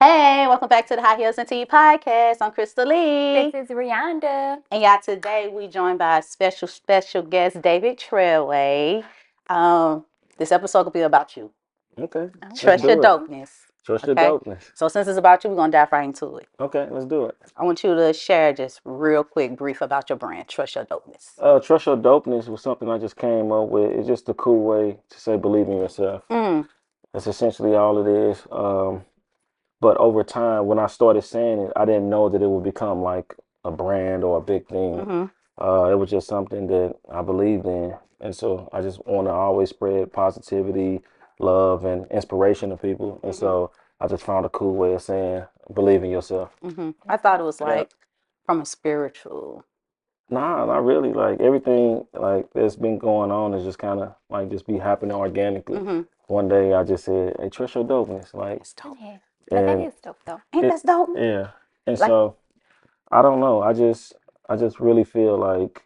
Hey, welcome back to the High Heels and Tea podcast. I'm Crystal Lee. This is Rihanna. And y'all, today we joined by a special, special guest, David Trailway. Um, this episode will be about you. Okay. Trust do your it. dopeness. Trust Okay. your dopeness. So since it's about you, we're gonna dive right into it. Okay, let's do it. I want you to share just real quick, brief about your brand. Trust your dopeness. Uh, trust your dopeness was something I just came up with. It's just a cool way to say believe in yourself. Mm, That's essentially all it is. Um, but over time, when I started saying it, I didn't know that it would become like a brand or a big thing. hmm Uh, it was just something that I believed in, and so I just want to always spread positivity, love, and inspiration to people. And so I just found a cool way of saying believe in yourself. hmm I thought it was Yeah. like from a spiritual. Nah, not really. Like everything like that's been going on is just kind of like just be happening organically. hmm One day I just said, "Hey, trust your dopeness," like, It's dope. But and is dope though. Ain't this dope? yeah, and Like- so I don't know. I just I just really feel like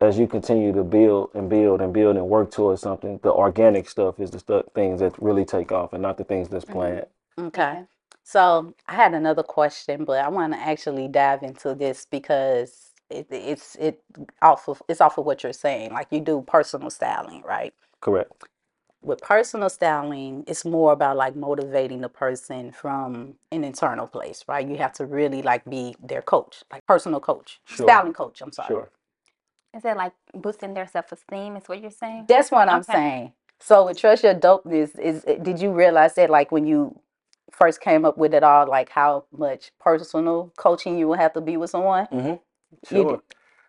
as you continue to build and build and build and work towards something, the organic stuff is the stuff things that really take off, and not the things that's Mhm. planned. Okay. So I had another question, but I want to actually dive into this because it, it's it off of it's off of what you're saying. Like you do personal styling, right? Correct. With personal styling, it's more about like motivating the person from an internal place, right? You have to really like be their coach, like personal coach, Sure. styling coach. I'm sorry. Sure. Is that like boosting their self esteem? Is what you're saying? That's what I'm Okay. saying. So with trust your dopeness, is did you realize that like when you first came up with it all, like how much personal coaching you would have to be with someone? Mm-hmm. You Sure.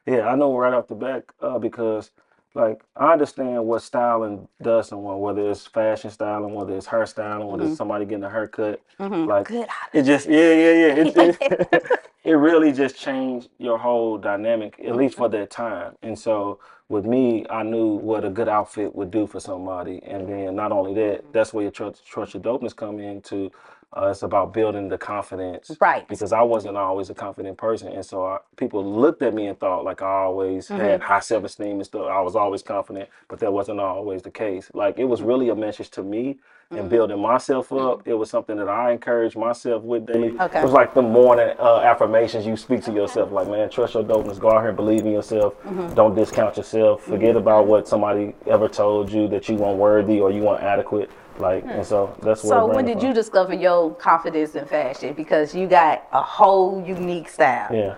Yeah, I know right off the back, uh, because like I understand what styling does someone, whether it's fashion styling, whether it's hairstyling, whether Mhm. it's somebody getting a haircut. Mhm. Like Good. it just yeah, yeah, yeah. It it, it really just changed your whole dynamic, at least for that time. And so with me, I knew what a good outfit would do for somebody. And then not only that, that's where your trust, trust your dopeness come into. Uh, it's about building the confidence Right. because I wasn't always a confident person, and so I, people looked at me and thought like I always Mm-hmm. had high self esteem and stuff. I was always confident, but that wasn't always the case. Like it was really a message to me Mm-hmm. and building myself up. It was something that I encouraged myself with daily. Okay. It was like the morning uh, affirmations you speak to yourself, like man, trust your dopeness, go out here and believe in yourself. Mm-hmm. Don't discount yourself. Forget about what somebody ever told you that you weren't worthy or you weren't adequate. Like, and so that's where. So when did from. you discover your confidence in fashion? Because you got a whole unique style. Yeah.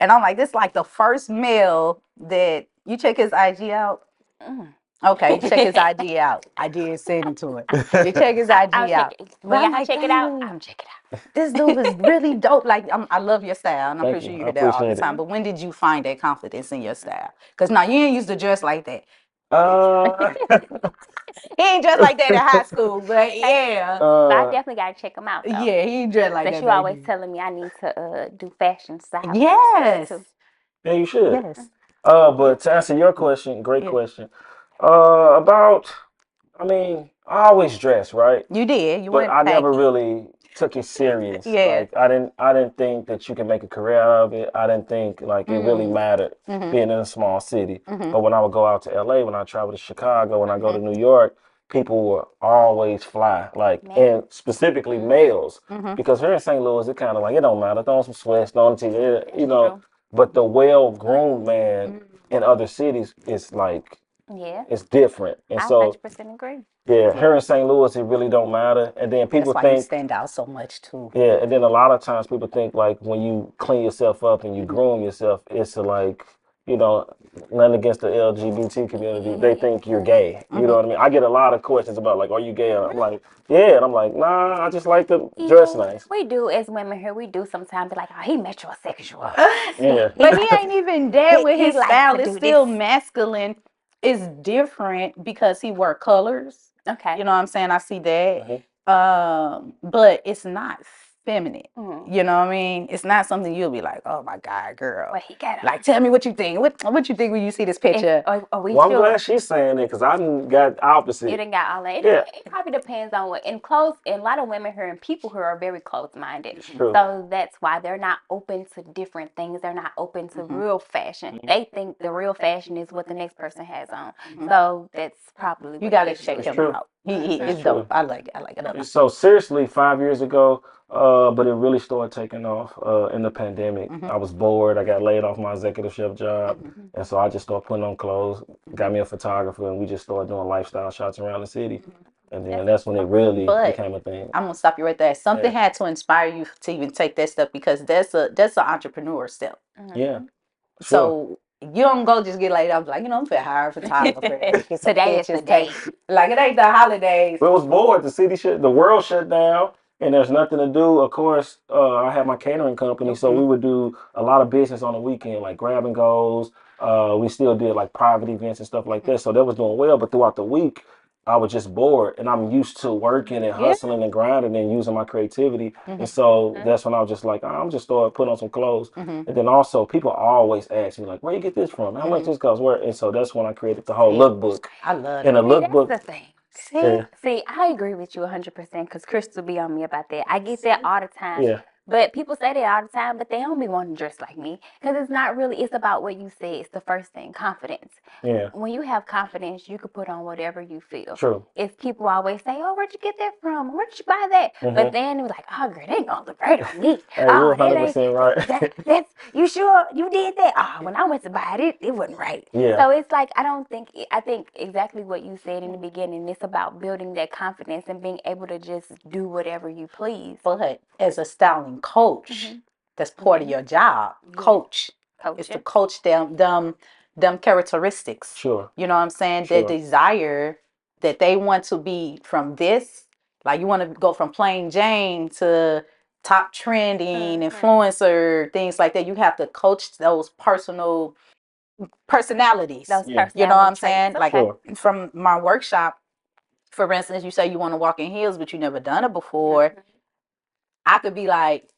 And I'm like, this like the first male that you check his IG out. Mm. Okay, check his IG out. I did send him to it. You check his IG I'll out. check it. But I'm y'all like, check it out. I'm check it out. This dude is really dope. Like I'm, I love your style, and I'm Thank pretty sure you. you do that all the appreciate it. time. But when did you find that confidence in your style? Because now you ain't used to dress like that. Uh, He ain't dressed like that in high school, but yeah, So I uh, definitely gotta check him out. Though. yeah, he ain't dressed like Since that. you always baby. telling me I need to uh, do fashion style. Yes, too. yeah, you should. yes. Uh, but to answer your question, great Yeah. question. Uh, about, I mean, I always dress right, You did. You but went. I never really took it serious. Yeah. Like I didn't, I didn't think that you can make a career out of it. I didn't think like it really Mm. mattered Mhm. being in a small city. Mhm. But when I would go out to LA, when I travel to Chicago, when I go to New York, people were always fly, like Man. and specifically males, Mhm. because here in St. Louis, it kind of like it don't matter. Throw on some sweats, throw on t-shirt, you know. But the well-groomed man in other cities is like Yeah. it's different, and I so 100% agree. yeah, here in St. Louis, it really don't matter. And then That's people why you think stand out so much too. yeah, and then a lot of times people think like when you clean yourself up and you mm-hmm. groom yourself, it's to like, you know, nothing against the LGBT community. Mm-hmm. They think you're gay. You know mm-hmm. what I mean? I get a lot of questions about like, are you gay? And I'm like, yeah. And I'm like, nah, I just like to dress Yeah, nice. We do as women here. We do sometimes be like, oh, he metrosexual. Yeah. But he ain't even there He- with he his like style. to It's still this. masculine. It's different because he wear colors. Okay. You know what I'm saying? I see that. Mhm. Um, but it's not feminine. Mhm. You know what I mean? It's not something you'll be like, oh my God, girl. Well, he got. Like, tell me what you think. What what you think when you see this picture? Are, are we Well, I'm glad she's saying it because I done got opposite. You done got all that. It, Yeah. it probably depends on what. And clothes, and a lot of women here and people who are very close minded. So that's why they're not open to different things. They're not open to Mhm. real fashion. Mhm. They think the real fashion is what the next person has on. So that's probably You gotta the check is. him true. out. He, he That's is dope. I like it. I like it. So seriously, five years ago, Uh, but it really started taking off uh, in the pandemic. Mhm. I was bored. I got laid off my executive chef job, Mhm. and so I just started putting on clothes. Got me a photographer, and we just started doing lifestyle shots around the city. And then that's when it really But- became a thing. I'm gonna stop you right there. Something Yeah. had to inspire you to even take that step because that's a that's an entrepreneur step. Yeah. Sure. So you don't go just get laid off like you know I'm finna hire a photographer. Today is the day. Like it ain't the holidays. But it was bored. The city shut, the world shut down, and there's nothing to do. Of course, uh, I had my catering company, so we would do a lot of business on the weekend, like grab and goes. Uh, we still did like private events and stuff like that. So that was doing well. But throughout the week, I was just bored, and I'm used to working and Yeah. hustling and grinding and using my creativity. Mhm. And so Mhm. that's when I was just like, I'm just started putting on some clothes. Mhm. And then also, people always ask me like, "Where you get this from? How much Mhm. this cost?" Where? And so that's when I created the whole Yeah. lookbook. I love And it. a See, lookbook, That's the thing. See? yeah, See, I agree with you 100% because Crystal be on me about that. I get that all the time. yeah, But people say that all the time, but they don't be wanting to dress like me because it's not really, it's about what you say. It's the first thing, confidence. yeah, When you have confidence, you can put on whatever you feel. true. If people always say, oh, where'd you get that from? Where'd you buy that? Mhm. But then it was like, oh, girl, they ain't gonna look right on me. Hey, oh, you're ain't, 100% right. that, that's, you sure you did that? Oh, when I went to buy it, it, it wasn't right. yeah, So it's like I don't think I think exactly what you said in the beginning. It's about building that confidence and being able to just do whatever you please. But as a styling coach, Mhm. that's part of Mhm. your job. Yeah. Coach. Coach It's to coach them them them characteristics. sure. You know what I'm saying? Sure. Their desire that they want to be from this, like you want to go from plain Jane to top trending Mhm. influencer, things like that. You have to coach those personal personalities. Those Yeah. you know what I'm saying? Like Sure. from my workshop, for instance, you say you want to walk in heels, but you never done it before. Mhm. I could be like,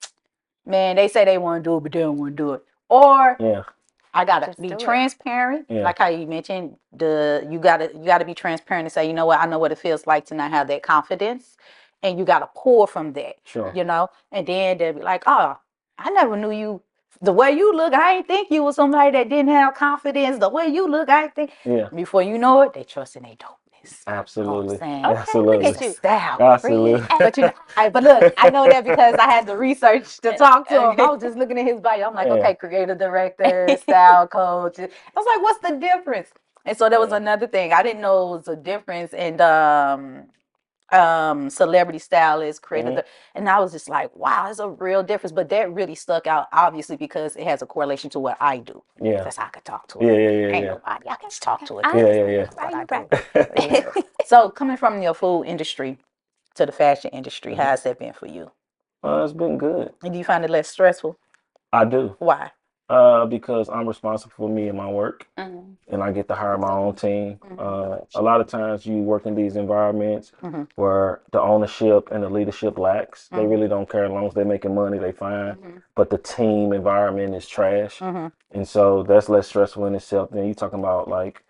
man, they say they want to do it, but they don't want to do it. Or Yeah, I gotta Just be transparent, Yeah. like how you mentioned. The you gotta you gotta be transparent and say, you know what, I know what it feels like to not have that confidence, and you gotta pour from that, sure. you know. And then they'll be like, oh, I never knew you. The way you look, I ain't think you was somebody that didn't have confidence. The way you look, I think. Yeah, Before you know it, they trust in their dopeness. absolutely. saying? Okay, Absolutely. look at you. Style. Absolutely. But you, I, but look, I know that because I had the research to talk to him. I was just looking at his bio. I'm like, Yeah. okay, creative director, style coach. I was like, what's the difference? And so there was another thing I didn't know it was a difference And um um celebrity stylist, creative, Mhm. di- and I was just like, wow, it's a real difference. But that really stuck out, obviously, because it has a correlation to what I do. Yeah, That's how I could talk to it. yeah, yeah, yeah Ain't yeah. nobody I can talk to it. I Yeah, yeah, yeah. That's Right, I you do. right. So coming from your food industry to the fashion industry, Mhm. how's that been for you? well it's been good. And do you find it less stressful? I do. Why? Uh, because I'm responsible for me and my work, Mhm. and I get to hire my own team. Mhm. Uh, a lot of times you work in these environments Mhm. where the ownership and the leadership lacks. They Mhm. really don't care as long as they're making money, they fine. Mhm. But the team environment is trash. Mhm. And so that's less stressful in itself. Then you talking about like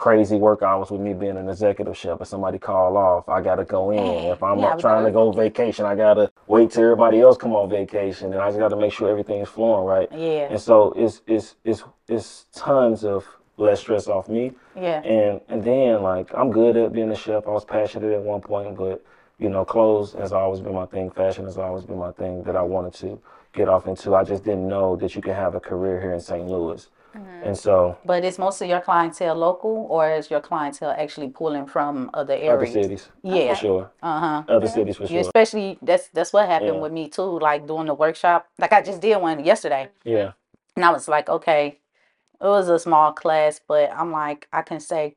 crazy work hours with me being an executive chef. If somebody call off, I gotta go in. If I'm Yeah, not trying to go vacation, I gotta wait till everybody else come on vacation, and I just gotta make sure everything's flowing right. Yeah. And so it's it's it's it's tons of less stress off me. Yeah. And and then like I'm good at being a chef. I was passionate at one point, but you know, clothes has always been my thing. Fashion has always been my thing that I wanted to get off into. I just didn't know that you can have a career here in St. Louis. Mhm. And so But is most of your clientele local or is your clientele actually pulling from other areas? other areas? cities, Yeah. for sure. Uh-huh. Other Okay. cities for You sure. especially that's that's what happened Yeah. with me too, like doing the workshop. Like I just did one yesterday. Yeah. And I was like, okay, it was a small class, but I'm like, I can say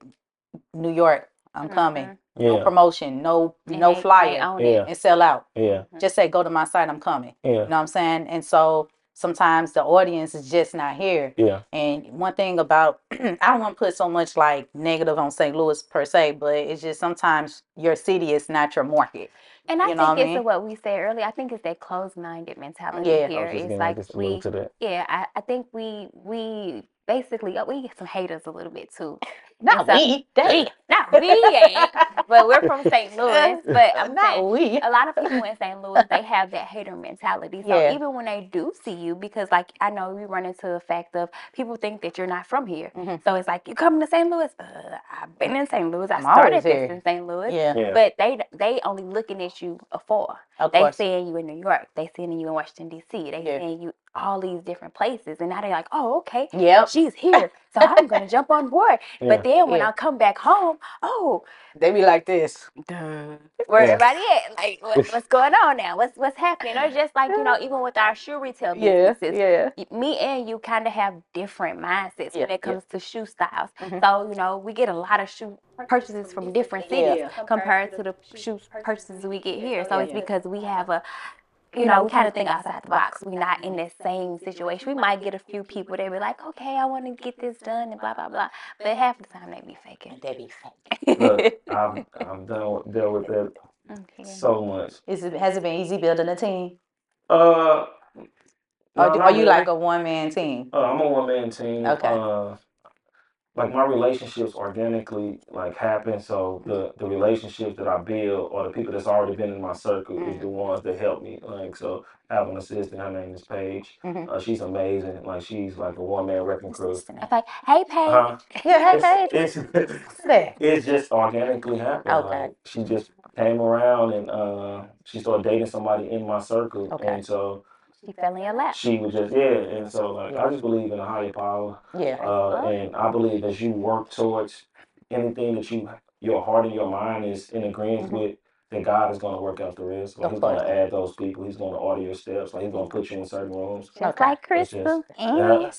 New York, I'm coming. Mhm. No Yeah. promotion, no And no they- they flyer, own it. Yeah. and sell out. Yeah. Just say go to my site, I'm coming. Yeah. You know what I'm saying? And so sometimes the audience is just not here. Yeah. And one thing about I don't want to put so much like negative on St. Louis per se, but it's just sometimes your city is not your market. And I You know think what I it's mean? what we said earlier. I think it's that closed-minded mentality Yeah. I I here. was It's like like we, allude to that. yeah, I, I think we we basically uh, we get some haters a little bit too. Not so- we. They. Not we ain't, but we're from St. Louis. But I'm Not saying we. a lot of people in St. Louis they have that hater mentality. So Yeah. even when they do see you, because like I know we run into the fact of people think that you're not from here. Mhm. So it's like you come to St. Louis. Uh, I've been in St. Louis. I I'm started this here. in St. Louis. Yeah. Yeah. But they they only looking at you afar. Of They course. seeing you in New York. They seeing you in Washington D.C. They Yeah. seeing you all these different places, and now they're like, oh okay, Yep. she's here, so I'm gonna jump on board. Yeah. But then when Yeah. I come back home, oh, They be like this. where Yeah. everybody at? Like, what, what's going on now? What's what's happening? Or just like you know, even with our shoe retail Yeah. businesses, Yeah. y- me and you kind of have different mindsets Yeah, when it comes to shoe styles. Mhm. So you know, we get a lot of shoe purchases from different cities Yeah. compared to the shoe purchases we get here. So it's because we have a you know, we kind of think outside the box. We're not in the same situation. We might get a few people that be like, okay, I want to get this done and blah, blah, blah. But half the time they be faking. They be faking. Look, I'm I'm done with, dealt with that Okay. so much. Is it, has it been easy building a team? Uh, Or do, are you really. like a one man team? Uh, I'm a one man team. Okay. Uh, like my relationships organically like happen. So the the relationships that I build or the people that's already been in my circle is the ones that help me. Like so, I have an assistant. Her name is Paige. Mhm. Uh, she's amazing. Like she's like a one man wrecking crew. It's like, hey, Paige. Uh, Yeah, hey, hey. it's, it's just organically happened. Okay. Like she just came around and uh, she started dating somebody in my circle, Okay. and so She fell in your lap. she was just yeah. And so like I just believe in a higher power. Yeah. Uh, and I believe as you work towards anything that you your heart and your mind is in agreement with, that God is going to work out the rest. Like he's going to add those people. He's going to order your steps. Like he's going to put you in certain rooms. Just Okay. like just- Crystal. yeah.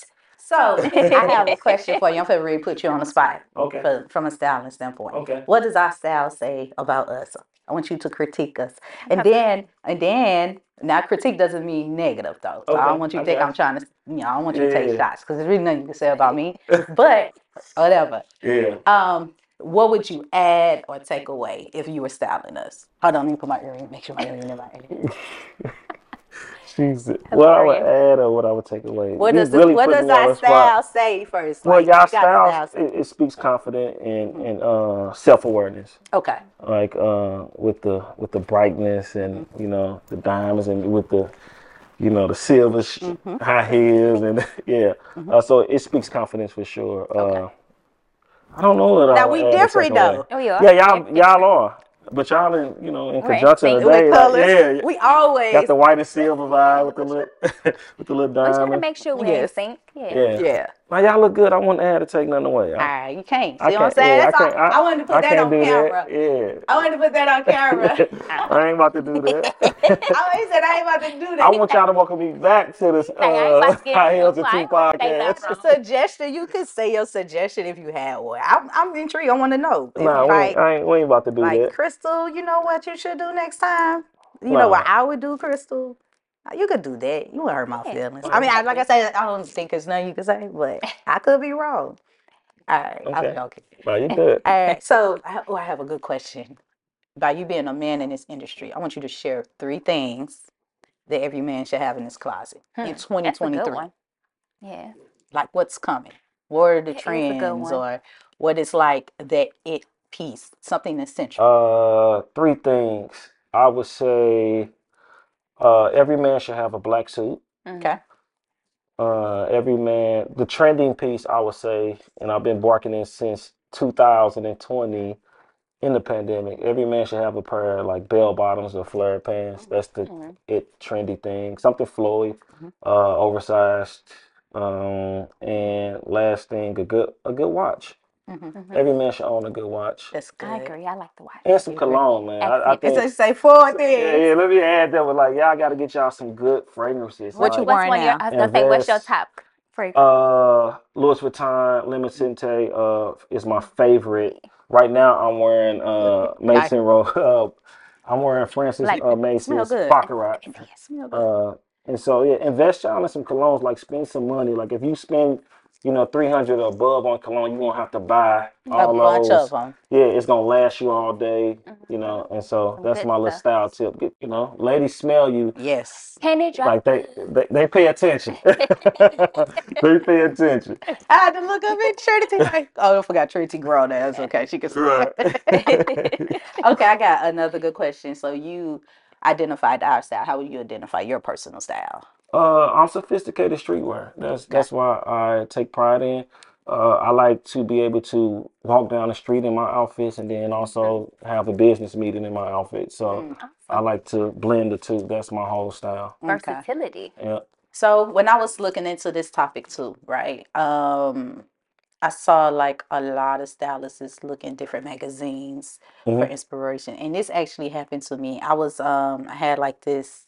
So I have a question for you. I'm going to really put you on the spot Okay. for, from a styling standpoint. Okay. What does our style say about us? I want you to critique us. And then, and then, now critique doesn't mean negative though. So I Okay, don't want you to think okay. I'm trying to, you know, I don't want you to take Yeah. shots because there's really nothing you can say about me. But whatever. Yeah. Um, what would you add or take away if you were styling us? Hold on, let me put my earring. Make sure my earring in my ear. Jesus. What I would add or what I would take away. What does the, really what does our the spot. style say first? Well, Like, y'all got style, it, it speaks confident and, and uh, self awareness. Okay. like uh with the with the brightness and Mm-hmm. you know the diamonds and with the you know the silver Mm-hmm. high heels and yeah uh, so it speaks confidence for sure uh i don't know what I Now we different though. Oh, yeah y'all y'all are but y'all in you know in conjunction today With like, colors, yeah we always. got the white and silver vibe with the little with the little We're trying to make sure we're Yes. in sync. Yeah. yeah yeah. now y'all look good i wouldn't have to take nothing away I, Ah, you can't. See I what I'm can't- saying? yeah, That's I all. can't- I, wanted to put I that can't on do camera. that yeah I wanted to put that on camera. I ain't about to do that. I always said I ain't about to do that. I want y'all to welcome me back to this Hey, I ain't uh, about to get High Heels and Two far. I ain't gonna say podcast. suggestion. You could say your suggestion if you had one. I'm, I'm intrigued. I want to know. If, Nah, we like, ain't, I ain't, we ain't about to do like that. Crystal, you know what you should do next time? You know what I would do, Crystal? Uh, You could do that. You wouldn't hurt my feelings. I mean, I, like I said, I don't think there's nothing you can say, but I could be wrong. All right, I'm Okay. joking. Nah, you good. All right, so I, oh, I have a good question. By you being a man in this industry, I want you to share three things that every man should have in his closet Hmm, in That's a good 2023. one. Yeah. Like what's coming? What are the trends or what is like that it piece, something essential? Uh, three things. I would say uh, every man should have a black suit. Mhm. Okay. Uh, every man, the trending piece, I would say, and I've been barking in since 2020 in the pandemic. Every man should have a pair of like bell bottoms or flare pants. That's the Mhm. it trendy thing. Something flowy, uh, oversized. Um, and last thing, a good a good watch. Hmm Mhm. Every man should own a good watch. That's good. I agree. I like the watch. And some You cologne, man. I, I Accent. think. It's a say four Yeah, things. yeah, let me add that with like, y'all got to get y'all some good fragrances. What you like, What's wearing one of your, now? I was gonna say, what's your Invest. top fragrance? Uh, Louis Vuitton L'Immensité uh is my favorite. Right now, I'm wearing uh Mason Row. Uh, I'm wearing Francis Like, uh, smell Mason's good. Baccarat. Smell good. Uh, and so yeah, invest y'all in some colognes. Like spend some money. Like if you spend you know, three hundred or above on cologne, you won't have to buy A all bunch those. of them. Yeah, it's gonna last you all day, mm-hmm. you know, and so that's my little style tip. Get, you know, ladies smell you Yes. Can it drop? like they they, they pay attention. they pay attention. I had to look up at Trinity. Like, oh, I forgot Trinity grown. That's okay. She can. Right. okay, I got another good question. So you identified our style. How would you identify your personal style? Uh, I'm sophisticated streetwear. That's that's why I take pride in. Uh, I like to be able to walk down the street in my outfits and then also have a business meeting in my outfit. So Mm. I like to blend the two. That's my whole style. Okay. Versatility. Yeah. So when I was looking into this topic too, right? Um, I saw like a lot of stylists look in different magazines for Mhm. inspiration, and this actually happened to me. I was um, I had like this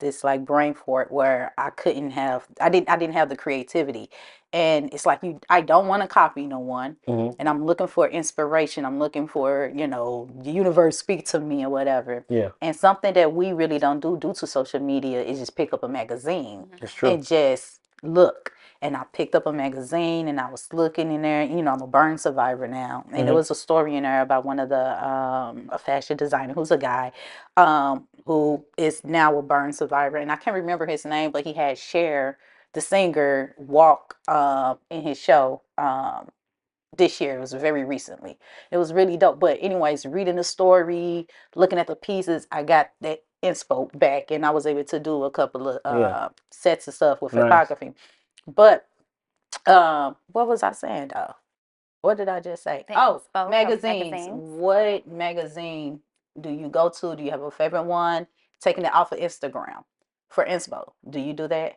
this like brain fort where I couldn't have I didn't I didn't have the creativity, and it's like you I don't want to copy no one, Mhm. and I'm looking for inspiration. I'm looking for you know the universe speak to me or whatever. Yeah, And something that we really don't do due to social media is just pick up a magazine it's true. and just look. And I picked up a magazine and I was looking in there. You know, I'm a burn survivor now. And there Mhm. was a story in there about one of the um, a fashion designer who's a guy um, who is now a burn survivor. And I can't remember his name, but he had Cher, the singer, walk uh, in his show um, this year. It was very recently. It was really dope. But anyways, reading the story, looking at the pieces, I got that inspo back, and I was able to do a couple of uh, Yeah. sets of stuff with Nice. photography. But um, what was I saying though? What did I just say? The Oh, magazines. magazines. What magazine do you go to? Do you have a favorite one? Taking it off of Instagram for inspo. Do you do that?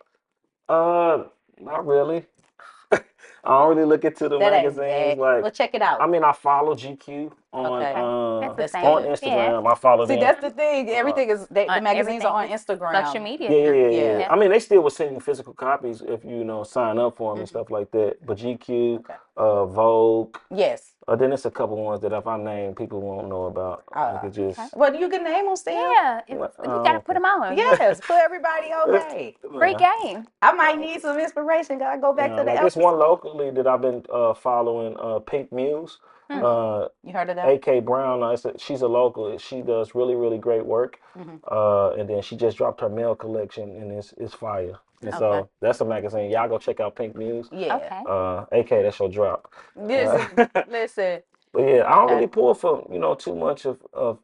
Uh, not really. I don't really look into the That magazines. Like, well, check it out. I mean, I follow GQ on Okay. uh, That's the That's same. on good. Instagram. I follow See, them. that's the thing. Everything is they, the On magazines are on Instagram. Social media. Yeah, yeah, yeah, yeah. Yeah. I mean, they still were send you physical copies if you, you know sign up for them and Mhm. stuff like that. But GQ, Okay. uh, Vogue, Yes. uh, then it's a couple ones that if I name, people won't know about. I Ah, could just okay. Well, you can name them still. Yeah, it's, you gotta put them on. Yes, put everybody okay. Free game. I might need some inspiration. Gotta go back Yeah, to the like this one locally that I've been uh, following, uh, Pink Muse, Hmm. uh, You heard of that? AK Brown. Uh, it's a, she's a local. She does really, really great work. Mhm. Uh, and then she just dropped her mail collection, and it's it's fire. And so that's a magazine. Y'all go check out Pink Muse. Yeah. Okay. Uh, AK, that's your drop. Listen, listen. But yeah, I don't really pull from you know too much of of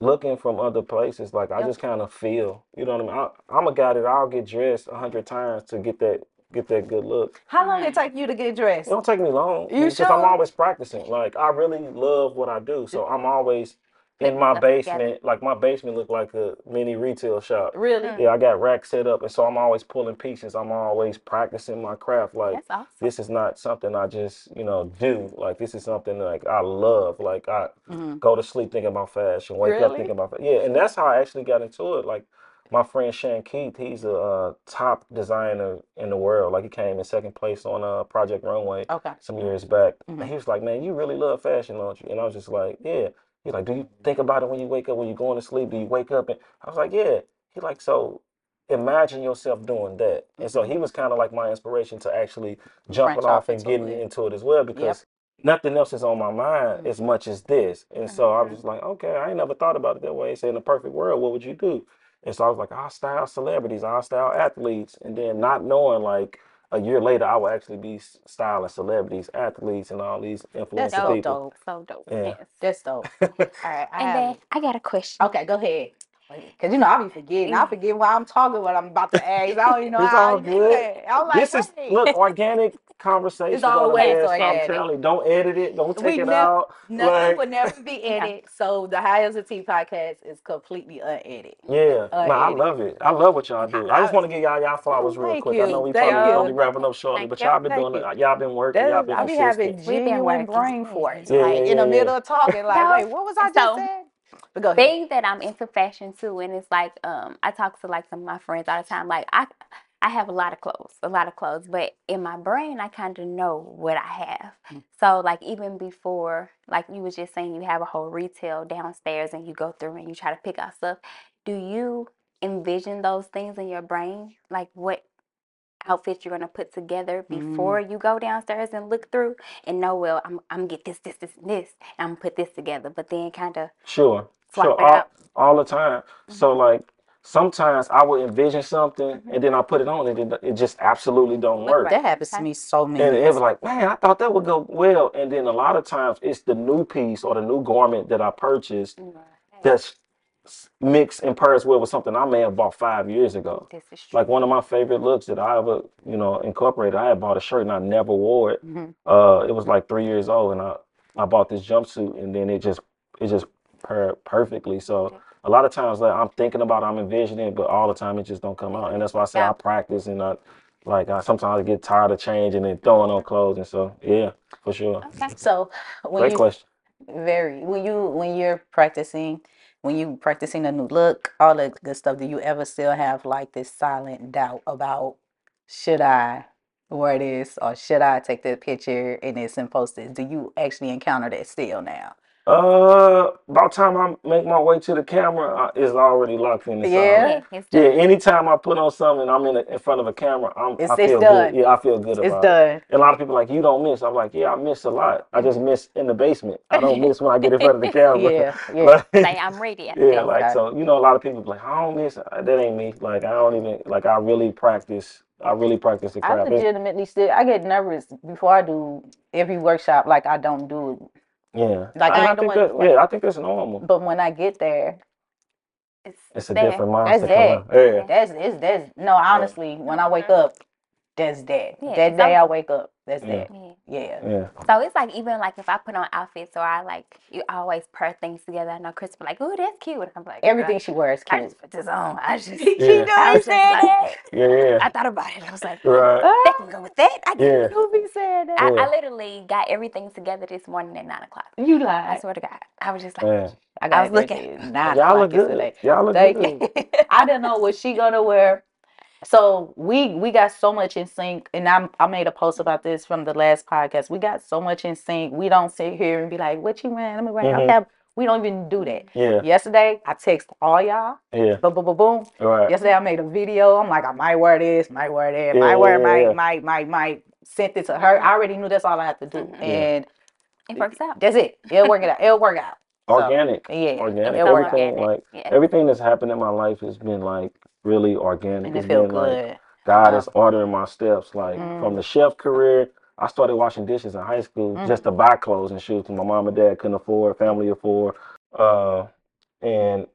looking from other places. Like I Yep. just kind of feel. You know what I mean? I, I'm a guy that I'll get dressed a hundred times to get that get that good look. How long it take you to get dressed? It don't take me long You because I'm always practicing. Like I really love what I do, so I'm always in my basement. Like my basement look like a mini retail shop. Really? Mm. Yeah, I got racks set up, and so I'm always pulling pieces. I'm always practicing my craft. Like That's awesome. this is not something I just you know do. Like this is something like I love. Like I Mhm. go to sleep thinking about fashion, wake up thinking about fa- yeah, and that's how I actually got into it. Like my friend Shan Keith, he's a uh, top designer in the world. Like he came in second place on uh, Project Runway Okay. some years back, Mhm. and he was like, "Man, you really love fashion, don't you?" And I was just like, "Yeah." He's like, "Do you think about it when you wake up? When you're going to sleep, do you wake up?" And I was like, "Yeah." He like, "So." Imagine yourself doing that, and so he was kind of like my inspiration to actually jumping off off and getting it. into it as well because nothing else is on my mind as much as this. And so I was Mhm. just like, okay, I ain't never thought about it that way. So in a perfect world, what would you do? And so I was like, I'll style celebrities, I'll style athletes. And then not knowing like a year later, I would actually be s- styling celebrities, athletes, and all these That's influential so people. dope. So dope. Yeah. Yes. That's dope. All right. I And have. then I got a question. Okay, go ahead. Cause you know I'll be forgetting. I forget why I'm talking, what I'm about to ask. I don't even know It's how. all good. Yeah. I'm like, this is wait. look organic conversation. always I'm organic. telling you, don't edit it, don't take We it nev- out. Nothing like- would never be Yeah. edited. So the High Heels and Tea podcast is completely unedited. Yeah, Uh, no, I love it. I love what y'all do. I just want to give y'all y'all flowers real Thank quick. I know we Thank probably gonna be wrapping up shortly, Thank but you. y'all been Thank doing you. it. Y'all been working. Y'all That, been I be consistent. having We've been genuine working. brain forts. Yeah, like yeah, in the middle of talking, like, wait, what was I just so- saying? But go ahead. being that I'm into fashion too, and it's like um I talk to like some of my friends all the time. Like I I have a lot of clothes, a lot of clothes, but in my brain I kind of know what I have. Mm. So like even before, like you was just saying, you have a whole retail downstairs, and you go through and you try to pick out stuff. Do you envision those things in your brain? Like what outfits you're gonna put together Mm. before you go downstairs and look through and know well I'm I'm gonna get this this this and this and I'm gonna put this together. But then kind of Sure, sure, all, all the time. So like sometimes I would envision something Mm-hmm. and then I put it on and it, it just absolutely don't work. That happens to me so many. And it was like, man, I thought that would go well. And then a lot of times it's the new piece or the new garment that I purchased that's mixed and pairs well with something I may have bought five years ago. this is true. Like one of my favorite looks that I ever, you know, incorporated. I had bought a shirt and I never wore it. Mhm. Uh, it was like three years old, and I I bought this jumpsuit, and then it just it just paired perfectly. So a lot of times, like I'm thinking about, it, I'm envisioning, it, but all the time it just don't come out, and that's why I say. I practice and I like I sometimes I get tired of changing and throwing on clothes, and so yeah, for sure. Okay. So when Great you question. very when you when you're practicing when you practicing a new look, all the good stuff, do you ever still have like this silent doubt about should I wear this or should I take that picture and it's and post it? Do you actually encounter that still now? Uh, about time I make my way to the camera, uh, it's already locked in. It's Yeah. already- Yeah, it's Yeah, done. anytime I put on something, I'm in a, in front of a camera. I'm, It's- I it's feel done. good. Yeah, I feel good It's about it. done. And a lot of people are like you don't miss. I'm like, yeah, I miss a lot. I just miss in the basement. I don't miss when I get in front of the camera. Yeah, yeah. Like- Say I'm ready. At yeah, the like Okay. so. You know, a lot of people be like, I don't miss. Uh, That ain't me. Like I don't even like. I really practice. I really practice the I crap. It's- legitimately still I get nervous before I do every workshop like I don't do it. Yeah, Like, I I, ain't think doing- that, yeah, I think that's normal. But when I get there, It's, It's a there. different That's mindset. that. come. Yeah, That's it's that's no honestly when I wake up, that's that. Yeah, that so- day I wake up, that's Yeah. that. Yeah. Yeah. yeah. So it's like even like if I put on outfits or I like you always pair things together. I know Chris be like, "Ooh, that's cute." And I'm like, Everything "Girl, she wears I cute. just put this on. I just Yeah. I was just like, Yeah, yeah. I thought about it. I was like, Right. that can go with that. I, Yeah. Who be saying that? I, Yeah. I literally got everything together this morning at nine o'clock. You lie, I swear to God, I was just like, Yeah. I I was looking. at Nine Y'all look good. yesterday. Y'all look Thank good. I didn't know what she gonna wear. So we we got so much in sync, and I I made a post about this from the last podcast. We got so much in sync. We don't sit here and be like, "What you wearing? Let me wear." Mhm. Okay, we don't even do that. Yeah, Yesterday, I text all y'all. yeah. Boom, boom, boom, boom. Right. Yesterday, I made a video. I'm like, I might wear this, might wear that, Yeah, might wear, yeah, might, yeah. might, might, might. Sent it to her. I already knew that's all I had to do, Mhm. and it works out. that's it. It'll work it out. It'll work out. So, Organic. yeah, Organic. it'll Everything out, organic. like Yeah. everything that's happened in my life has been like really organic. and it feel been like. God Wow. is ordering my steps. Like Mm. from the chef career, I started washing dishes in high school Mm. just to buy clothes and shoes my mom and dad couldn't afford, family afford. Uh, and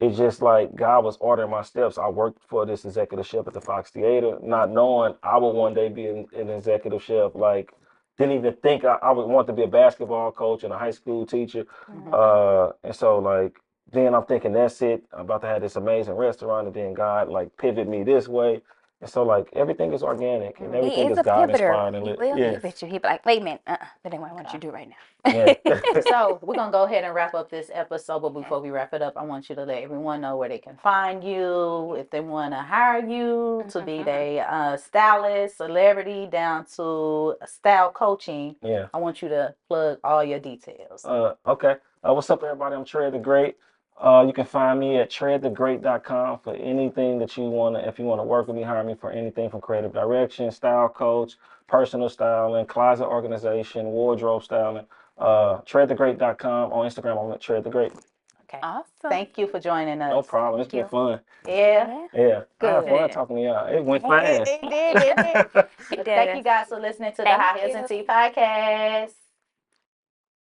it's just like God was ordering my steps. I worked for this executive chef at the Fox Theater, not knowing I would one day be an, an executive chef. Like, didn't even think I, I would want to be a basketball coach and a high school teacher. Mhm. Uh, and so like then I'm thinking that's it. I'm about to have this amazing restaurant, and then God like pivot me this way. And so like everything is organic and everything He is is a God pivoter. inspired. And He lit- will yeah. pivot you. He be like, wait a minute, uh-uh, that ain't what I want you to do right now. Yeah. so we're gonna go ahead and wrap up this episode. But before we wrap it up, I want you to let everyone know where they can find you if they want to hire you to be Mhm. their uh, stylist, celebrity, down to style coaching. yeah. I want you to plug all your details. Uh, okay. Uh, what's up, everybody? I'm Trey the Great. Uh, you can find me at treadthegreat.com for anything that you want to, if you want to work with me, hire me for anything from creative direction, style coach, personal styling, closet organization, wardrobe styling. Uh, treadthegreat.com. On Instagram, I'm at Tread the Great. Okay. Awesome. Thank you for joining us. No problem. It's been you. fun. Yeah. Yeah. Yeah. I had fun talking to y'all. It went It, fast. it did. It did. It Thank you guys for listening to the Thank High Heels and you. Tea podcast.